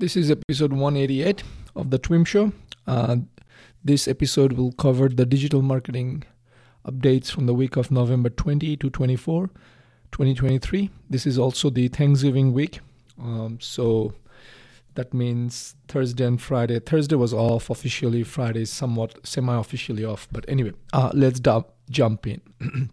This is episode 188 of The Twim Show. Uh, this episode will cover the digital marketing updates from the week of November 20 to 24, 2023. This is also the Thanksgiving week. Um, so that means Thursday and Friday. Thursday was off officially, Friday is somewhat semi officially off. But anyway, uh, let's d- jump in.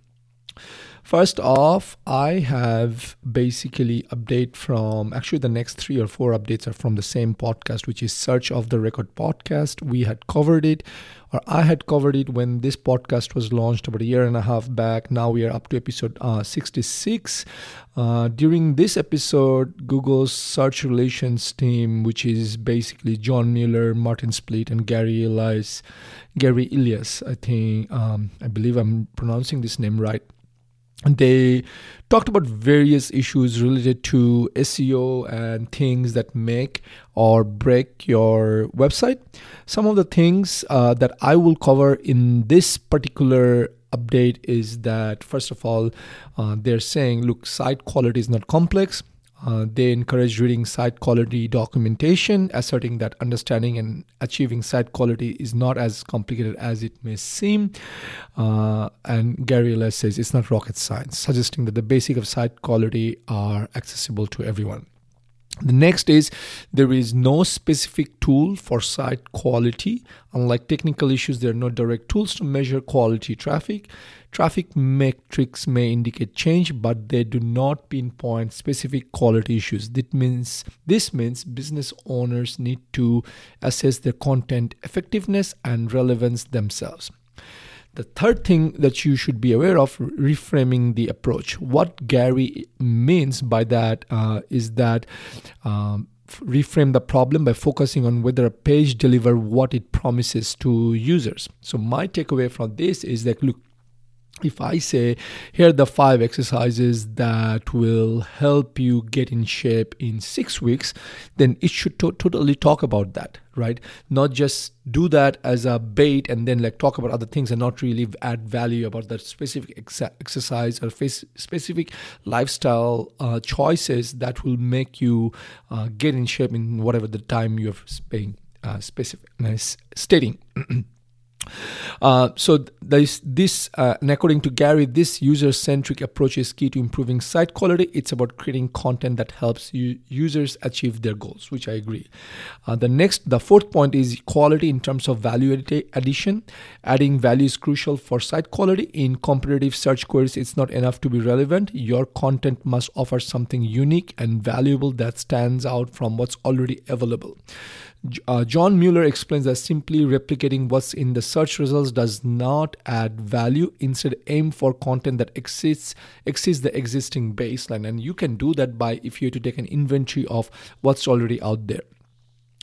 First off, I have basically update from actually the next three or four updates are from the same podcast, which is Search Off the Record podcast. We had covered it, or I had covered it when this podcast was launched about a year and a half back. Now we are up to episode uh, 66. Uh, during this episode, Google's search relations team, which is basically John Mueller, Martin Splitt, and Gary Illyes, Gary Illyes, I think, um, I believe I'm pronouncing this name right they talked about various issues related to SEO and things that make or break your website. Some of the things uh, that I will cover in this particular update is that, first of all, uh, they're saying, look, site quality is not complex. Uh, they encourage reading site quality documentation, asserting that understanding and achieving site quality is not as complicated as it may seem. Uh, and Gary Illyes says it's not rocket science, suggesting that the basic of site quality are accessible to everyone. The next is there is no specific tool for site quality. Unlike technical issues, there are no direct tools to measure quality traffic. Traffic metrics may indicate change, but they do not pinpoint specific quality issues. This means this means business owners need to assess their content effectiveness and relevance themselves. The third thing that you should be aware of reframing the approach. What Gary means by that uh, is that um, reframe the problem by focusing on whether a page deliver what it promises to users. So my takeaway from this is that look, if I say, here are the five exercises that will help you get in shape in six weeks, then it should to- totally talk about that, right? Not just do that as a bait and then like talk about other things and not really add value about that specific ex- exercise or face- specific lifestyle uh, choices that will make you uh, get in shape in whatever the time you're spending, uh, specific, stating. Uh, so this, this uh, and according to Gary, this user-centric approach is key to improving site quality. It's about creating content that helps you, users achieve their goals, which I agree. Uh, the next, the fourth point is quality in terms of value addition. Adding value is crucial for site quality. In competitive search queries, it's not enough to be relevant. Your content must offer something unique and valuable that stands out from what's already available. Uh, John Mueller explains that simply replicating what's in the search results does not add value. Instead, aim for content that exceeds exceeds the existing baseline, and you can do that by if you to take an inventory of what's already out there.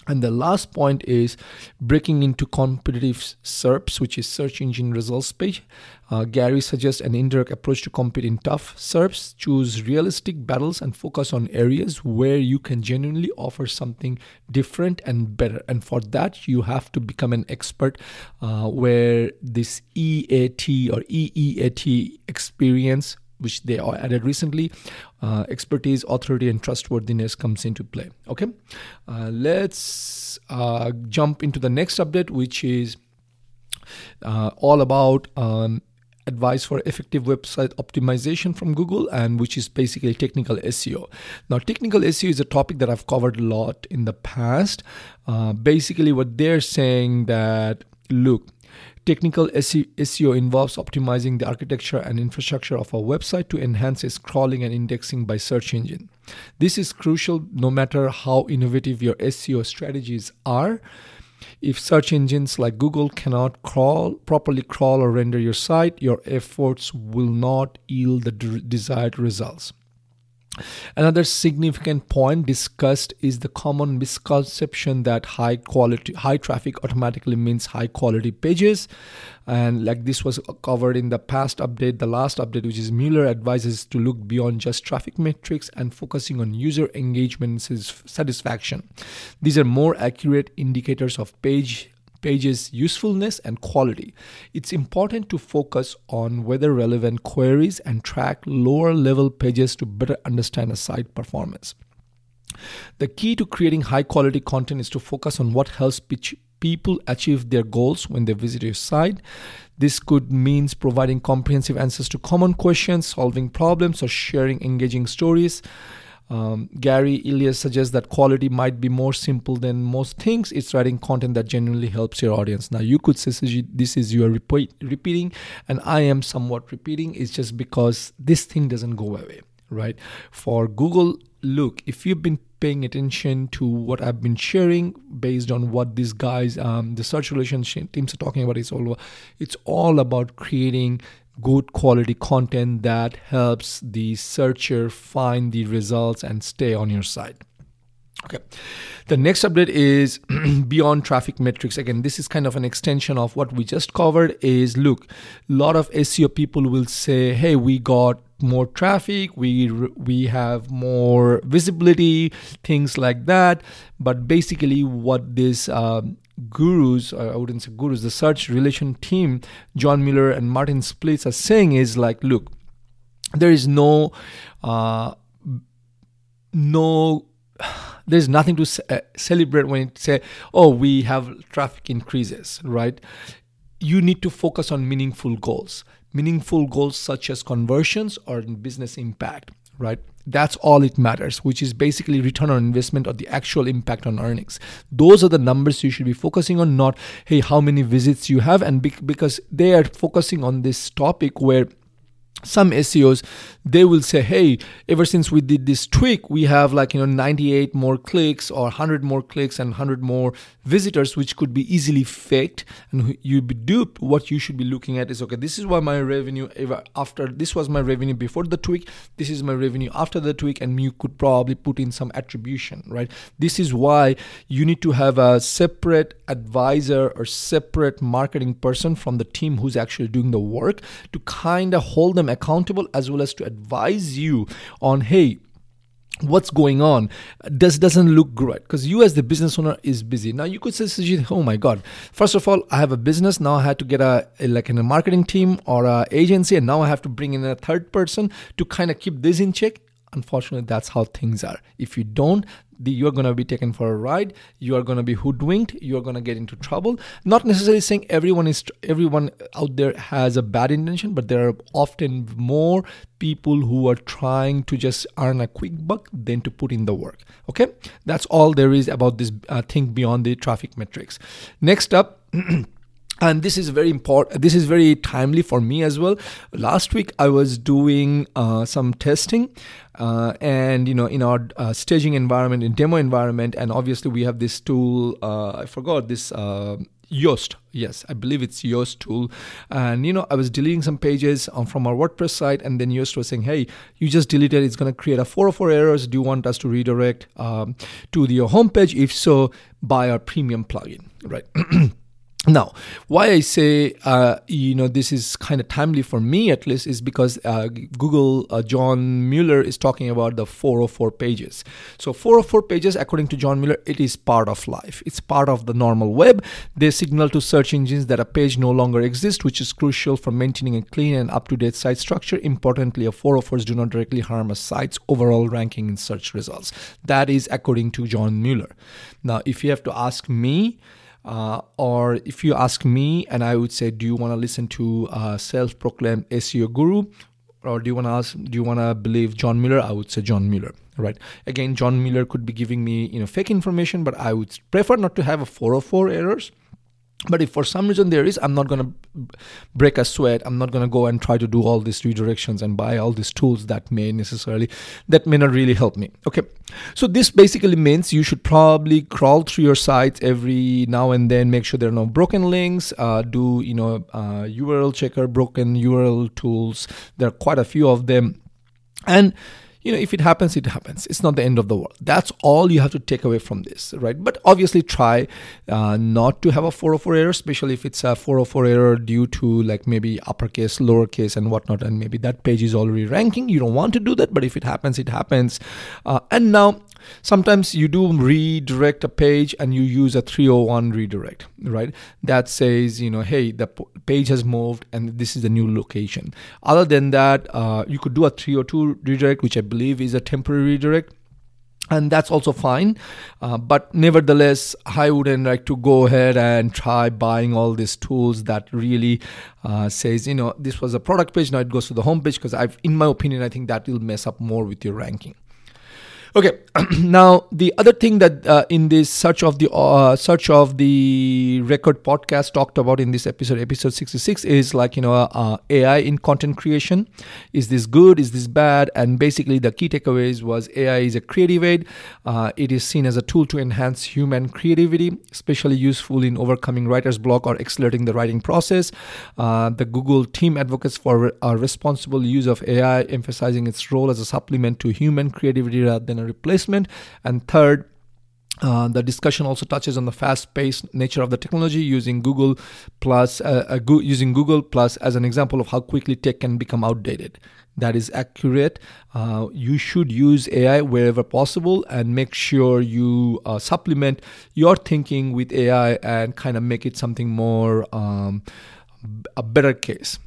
And the last point is breaking into competitive SERPs, which is search engine results page. Uh, Gary suggests an indirect approach to compete in tough SERPs. Choose realistic battles and focus on areas where you can genuinely offer something different and better. And for that, you have to become an expert uh, where this EAT or EEAT experience which they added recently, uh, expertise, authority, and trustworthiness comes into play. Okay, uh, let's uh, jump into the next update, which is uh, all about. Um, advice for effective website optimization from Google, and which is basically technical SEO. Now, technical SEO is a topic that I've covered a lot in the past. Uh, basically, what they're saying that look, Technical SEO involves optimizing the architecture and infrastructure of a website to enhance its crawling and indexing by search engine. This is crucial no matter how innovative your SEO strategies are. If search engines like Google cannot crawl properly crawl or render your site, your efforts will not yield the desired results. Another significant point discussed is the common misconception that high quality, high traffic automatically means high quality pages. And like this was covered in the past update, the last update, which is Mueller advises to look beyond just traffic metrics and focusing on user engagement satisfaction. These are more accurate indicators of page page's usefulness and quality. It's important to focus on whether relevant queries and track lower level pages to better understand a site performance. The key to creating high quality content is to focus on what helps people achieve their goals when they visit your site. This could means providing comprehensive answers to common questions, solving problems, or sharing engaging stories. Um, Gary Illyes suggests that quality might be more simple than most things. It's writing content that genuinely helps your audience. Now, you could say this is you are repeat, repeating, and I am somewhat repeating. It's just because this thing doesn't go away, right? For Google, look, if you've been paying attention to what I've been sharing based on what these guys, um, the search relationship teams are talking about, it's all it's all about creating good quality content that helps the searcher find the results and stay on your site. Okay. The next update is beyond traffic metrics. Again, this is kind of an extension of what we just covered is look, a lot of SEO people will say, "Hey, we got more traffic, we we have more visibility, things like that." But basically what this um, gurus, I wouldn't say gurus, the search relation team, John Mueller and Martin Splitt are saying is like, look, there is no, uh, no, there's nothing to uh, celebrate when you say, oh, we have traffic increases, right? You need to focus on meaningful goals, meaningful goals such as conversions or business impact, right? That's all it matters, which is basically return on investment or the actual impact on earnings. Those are the numbers you should be focusing on, not, hey, how many visits you have. And because they are focusing on this topic where some SEOs they will say hey ever since we did this tweak we have like you know 98 more clicks or 100 more clicks and 100 more visitors which could be easily faked. And you be duped what you should be looking at is okay this is why my revenue ever after this was my revenue before the tweak this is my revenue after the tweak and you could probably put in some attribution right? This is why you need to have a separate advisor or separate marketing person from the team who's actually doing the work to kind of hold them accountable as well as to advise you on hey what's going on? This doesn't look great because you as the business owner is busy. Now you could say oh my god. First of all i have a business. Now i had to get a, a like in a marketing team or a agency and now i have to bring in a third person to kind of keep this in check unfortunately that's how things are. If you don't you're going to be taken for a ride you are going to be hoodwinked you are going to get into trouble. Not necessarily saying everyone is everyone out there has a bad intention but there are often more people who are trying to just earn a quick buck than to put in the work okay? That's all there is about this uh, thing beyond the traffic metrics. Next up and this is very important this is very timely for me as well last week i was doing uh, some testing uh, and you know in our uh, staging environment in demo environment and obviously we have this tool uh, i forgot this uh, Yoast, yes, I believe it's Yoast tool. And you know, I was deleting some pages um, from our WordPress site, and then Yoast was saying, "Hey, you just deleted. It's going to create a 404 errors. Do you want us to redirect um, to your homepage? If so, buy our premium plugin." Right. Now, why I say uh, you know this is kind of timely for me at least is because uh, Google uh, John Mueller is talking about the 404 pages. So 404 pages, according to John Mueller, it is part of life. It's part of the normal web. They signal to search engines that a page no longer exists, which is crucial for maintaining a clean and up-to-date site structure. Importantly, a 404s do not directly harm a site's overall ranking in search results. That is according to John Mueller. Now, if you have to ask me. Uh, or if you ask me, and I would say, do you want to listen to a self-proclaimed SEO guru, or do you want to ask, do you want to believe John Mueller? I would say John Mueller, right? Again, John Mueller could be giving me, you know, fake information, but I would prefer not to have a 404 errors but if for some reason there is i'm not going to break a sweat. I'm not going to go and try to do all these redirections and buy all these tools that may necessarily that may not really help me. Okay. So this basically means you should probably crawl through your sites every now and then make sure there are no broken links uh, do you know uh, url checker broken url tools. There are quite a few of them. And you know, if it happens, it happens. It's not the end of the world. That's all you have to take away from this, right? But obviously, try uh, not to have a 404 error, especially if it's a 404 error due to like maybe uppercase, lowercase, and whatnot, and maybe that page is already ranking. You don't want to do that, but if it happens, it happens. Uh, and now Sometimes you do redirect a page and you use a 301 redirect, right? That says, you know, hey, the page has moved and this is the new location. Other than that, uh, you could do a 302 redirect, which I believe is a temporary redirect and that's also fine uh, but nevertheless i wouldn't like to go ahead and try buying all these tools that really uh, says you know this was a product page now it goes to the home page because i've in my opinion i think that will mess up more with your ranking Okay, now the other thing that uh, in this search of the uh, search of the record podcast talked about in this episode, episode sixty six, is like you know uh, AI in content creation. Is this good? Is this bad? And basically, the key takeaways was AI is a creative aid. Uh, it is seen as a tool to enhance human creativity, especially useful in overcoming writer's block or accelerating the writing process. Uh, the Google team advocates for a responsible use of AI, emphasizing its role as a supplement to human creativity rather than replacement. And third, uh, the discussion also touches on the fast-paced nature of the technology using Google plus uh, go- using Google plus as an example of how quickly tech can become outdated. That is accurate. Uh, you should use AI wherever possible and make sure you uh, supplement your thinking with AI and kind of make it something more um, a better case.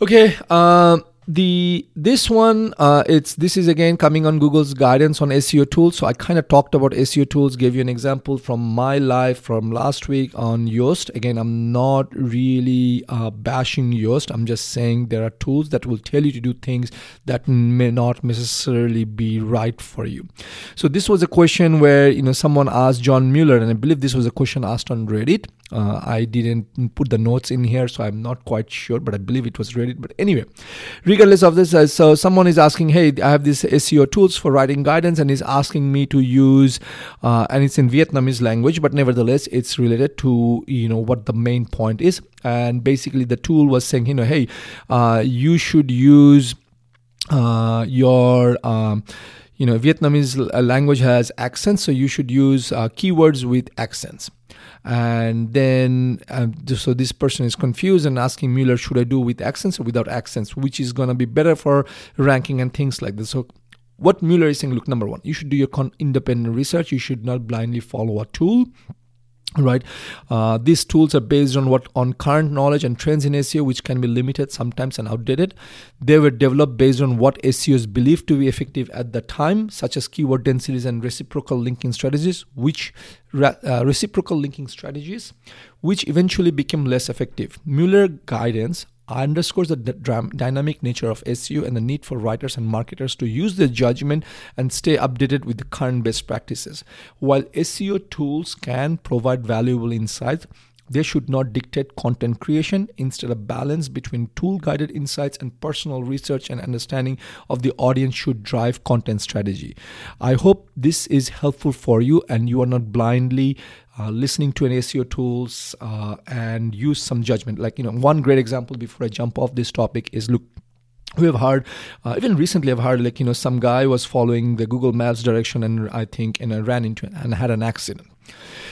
Okay. Um, the this one uh, it's this is again coming on google's guidance on seo tools. So i kind of talked about seo tools gave you an example from my life from last week on yoast. Again i'm not really uh, bashing yoast. I'm just saying there are tools that will tell you to do things that may not necessarily be right for you. So this was a question where you know someone asked john mueller and i believe this was a question asked on reddit. Uh, I didn't put the notes in here, so I'm not quite sure, but I believe it was Reddit. But anyway, regardless of this, uh, so someone is asking, hey, I have these SEO tools for writing guidance, and is asking me to use, uh, and it's in Vietnamese language, but nevertheless, it's related to you know what the main point is. And basically, the tool was saying, you know, hey, uh, you should use uh, your um, you know vietnamese language has accents so you should use uh, keywords with accents and then um, so this person is confused and asking Mueller, should I do with accents or without accents, which is going to be better for ranking and things like this. So what Mueller is saying, look, number one, you should do your con- independent research. You should not blindly follow a tool right? Uh, these tools are based on what on current knowledge and trends in seo which can be limited sometimes and outdated. They were developed based on what seo is believed to be effective at the time such as keyword densities and reciprocal linking strategies which uh, reciprocal linking strategies which eventually became less effective. Mueller guidance underscores the dynamic nature of SEO and the need for writers and marketers to use their judgment and stay updated with the current best practices. While SEO tools can provide valuable insights, they should not dictate content creation. Instead, a balance between tool guided insights and personal research and understanding of the audience should drive content strategy. I hope this is helpful for you and you are not blindly uh, listening to an SEO tools uh, and use some judgment. Like, you know, one great example before I jump off this topic is look, we have heard uh, even recently i've heard like you know some guy was following the google maps direction and i think and I ran into it and had an accident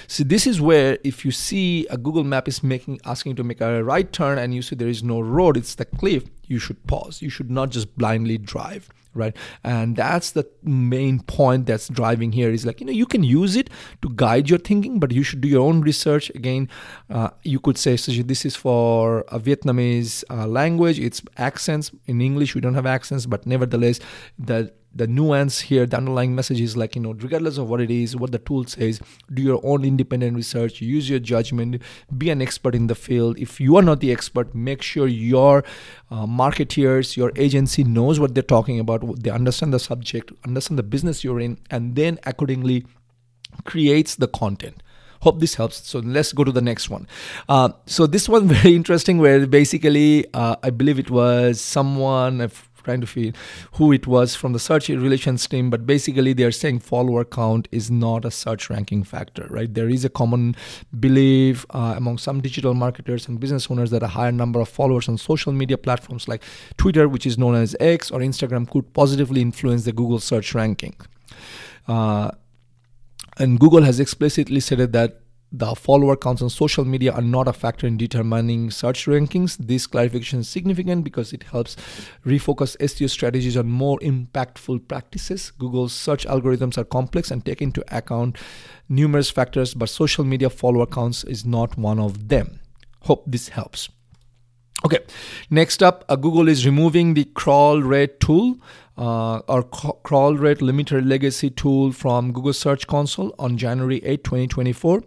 so this is where if you see a Google map is making asking to make a right turn and you see there is no road, it's the cliff, you should pause. You should not just blindly drive right? And that's the main point that's driving here is like you know you can use it to guide your thinking but you should do your own research. Again uh, you could say this is for a vietnamese uh, language. It's accents. In english we don't have accents but nevertheless the the nuance here, the underlying message is like, you know, regardless of what it is, what the tool says, do your own independent research, use your judgment, be an expert in the field. If you are not the expert, make sure your uh, marketeers, your agency knows what they're talking about, they understand the subject, understand the business you're in, and then accordingly creates the content. Hope this helps. So let's go to the next one. Uh, so this one very interesting where basically uh, i believe it was someone trying to feel who it was from the search relations team but basically they're saying follower count is not a search ranking factor right? There is a common belief uh, among some digital marketers and business owners that a higher number of followers on social media platforms like twitter which is known as x or instagram could positively influence the google search ranking. Uh, and google has explicitly said that the follower counts on social media are not a factor in determining search rankings. This clarification is significant because it helps refocus SEO strategies on more impactful practices. Google's search algorithms are complex and take into account numerous factors, but social media follower counts is not one of them. Hope this helps. Okay, next up, uh, Google is removing the crawl rate tool uh, or crawl rate limiter legacy tool from Google Search Console on January 8, 2024.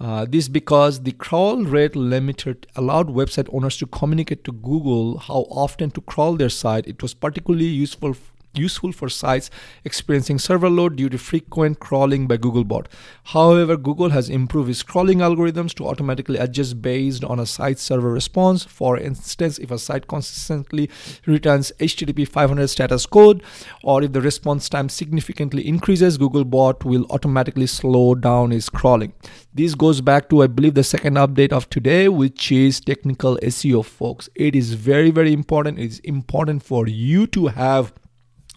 Uh, this because the crawl rate limiter allowed website owners to communicate to Google how often to crawl their site. It was particularly useful useful for sites experiencing server load due to frequent crawling by Googlebot. However, Google has improved its crawling algorithms to automatically adjust based on a site's server response. For instance, if a site consistently returns HTTP 500 status code or if the response time significantly increases, Googlebot will automatically slow down its crawling. This goes back to, I believe, the second update of today, which is technical SEO, folks. It is very, very important. It is important for you to have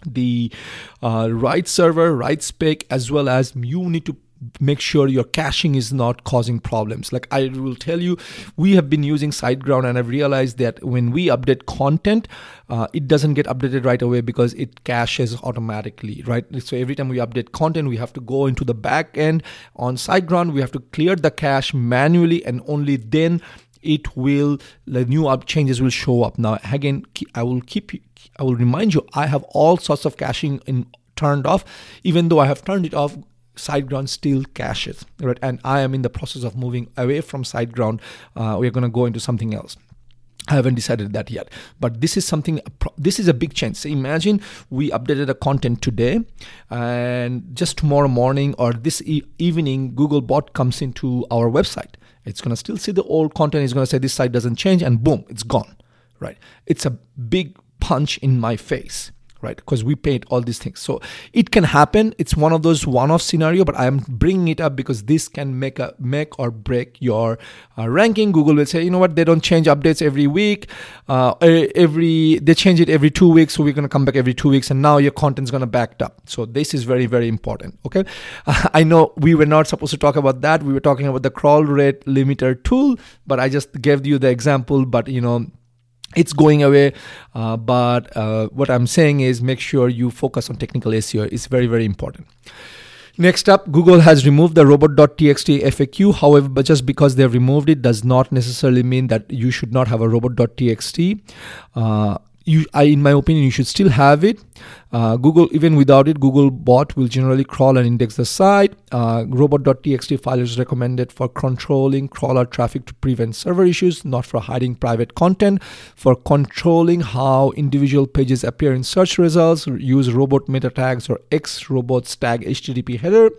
the uh, right server, right spec, as well as you need to make sure your caching is not causing problems. Like I will tell you, we have been using SiteGround and I've realized that when we update content, uh, it doesn't get updated right away because it caches automatically, right? So every time we update content, we have to go into the back end on SiteGround, we have to clear the cache manually and only then it will the new up changes will show up now again i will keep i will remind you i have all sorts of caching in turned off even though i have turned it off SiteGround still caches right and i am in the process of moving away from SiteGround uh, we're going to go into something else I haven't decided that yet, but this is something. This is a big change. So imagine we updated the content today, and just tomorrow morning or this e- evening, Googlebot comes into our website. It's going to still see the old content. It's going to say this site doesn't change, and boom, it's gone. Right? It's a big punch in my face right? Because we paid all these things. So it can happen. It's one of those one-off scenario but i'm bringing it up because this can make a make or break your uh, ranking. Google will say you know what? They don't change updates every week. Uh, every they change it every two weeks so we're going to come back every two weeks and now your content's going to backed up. So this is very very important okay? Uh, i know we were not supposed to talk about that. We were talking about the crawl rate limiter tool but i just gave you the example but you know it's going away. Uh, but uh, what i'm saying is make sure you focus on technical seo it's very very important. Next up google has removed the robot.txt faq however but just because they've removed it does not necessarily mean that you should not have a robot.txt uh, you, I, in my opinion, you should still have it. Uh, Google, even without it, Google bot will generally crawl and index the site. Uh, robot.txt file is recommended for controlling crawler traffic to prevent server issues, not for hiding private content. For controlling how individual pages appear in search results, use robot meta tags or X robots tag HTTP header.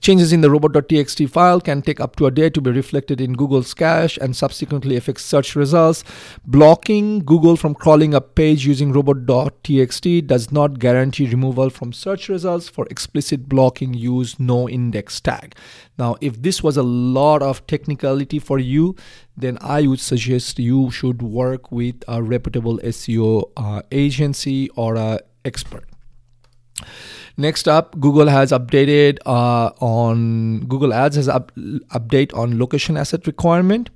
Changes in the robot.txt file can take up to a day to be reflected in Google's cache and subsequently affect search results. Blocking Google from crawling a page using robot.txt does not guarantee removal from search results. For explicit blocking, use no index tag. Now, if this was a lot of technicality for you, then I would suggest you should work with a reputable SEO uh, agency or a expert. Next up, Google has updated uh, on Google Ads has up, update on location asset requirement.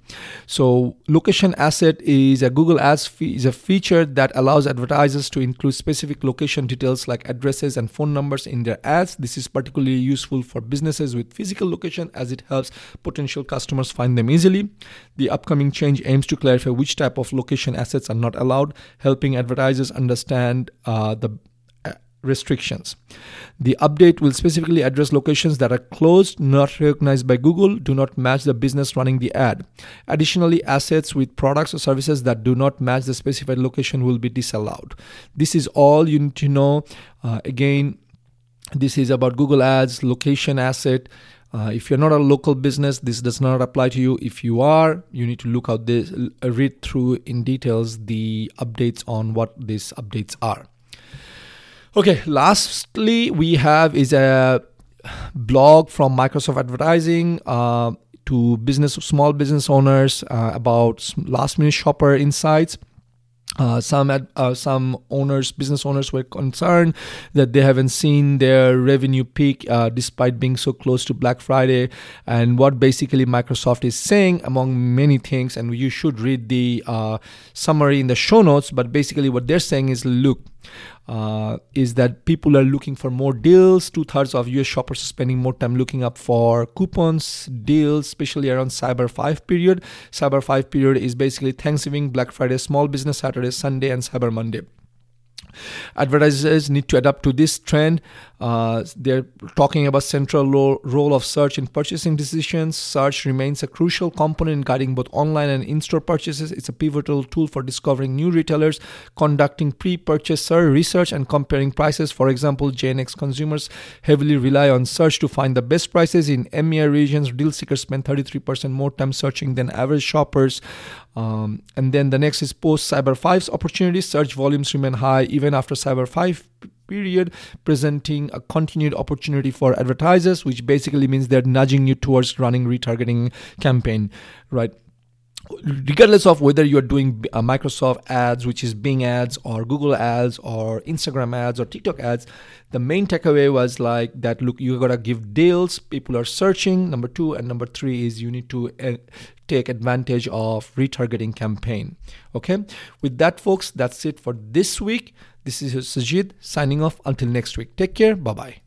So location asset is a Google Ads is a feature that allows advertisers to include specific location details like addresses and phone numbers in their ads. This is particularly useful for businesses with physical location as it helps potential customers find them easily. The upcoming change aims to clarify which type of location assets are not allowed, helping advertisers understand uh, the restrictions. The update will specifically address locations that are closed, not recognized by Google, do not match the business running the ad. Additionally, assets with products or services that do not match the specified location will be disallowed. This is all you need to know. Uh, again, this is about Google Ads, location asset. Uh, if you're not a local business, this does not apply to you. If you are, you need to look out this, read through in details the updates on what these updates are. Okay, lastly, we have is a blog from Microsoft Advertising uh, to business small business owners uh, about last minute shopper insights. Uh, some uh, some owners, business owners, were concerned that they haven't seen their revenue peak uh, despite being so close to Black Friday. And what basically Microsoft is saying, among many things, and you should read the uh, summary in the show notes. But basically, what they're saying is, look, uh, is that people are looking for more deals. Two thirds of US shoppers are spending more time looking up for coupons, deals, especially around Cyber 5 period. Cyber 5 period is basically Thanksgiving, Black Friday, Small Business Saturday, Sunday, and Cyber Monday. Advertisers need to adapt to this trend. Uh, they're talking about central role, role of search in purchasing decisions. Search remains a crucial component in guiding both online and in-store purchases. It's a pivotal tool for discovering new retailers, conducting pre-purchase research, and comparing prices. For example, Gen X consumers heavily rely on search to find the best prices in EMEA regions. Deal seekers spend 33% more time searching than average shoppers. Um, and then the next is post Cyber 5's opportunities. Search volumes remain high even after Cyber 5 period, presenting a continued opportunity for advertisers, which basically means they're nudging you towards running retargeting campaign, right? regardless of whether you're doing uh, Microsoft ads, which is Bing ads, or Google ads, or Instagram ads, or TikTok ads, the main takeaway was like that look, you gotta give deals, people are searching, number two, and number three is you need to uh, take advantage of retargeting campaign. Okay, with that, folks, that's it for this week. This is Sajid signing off until next week. Take care. Bye bye.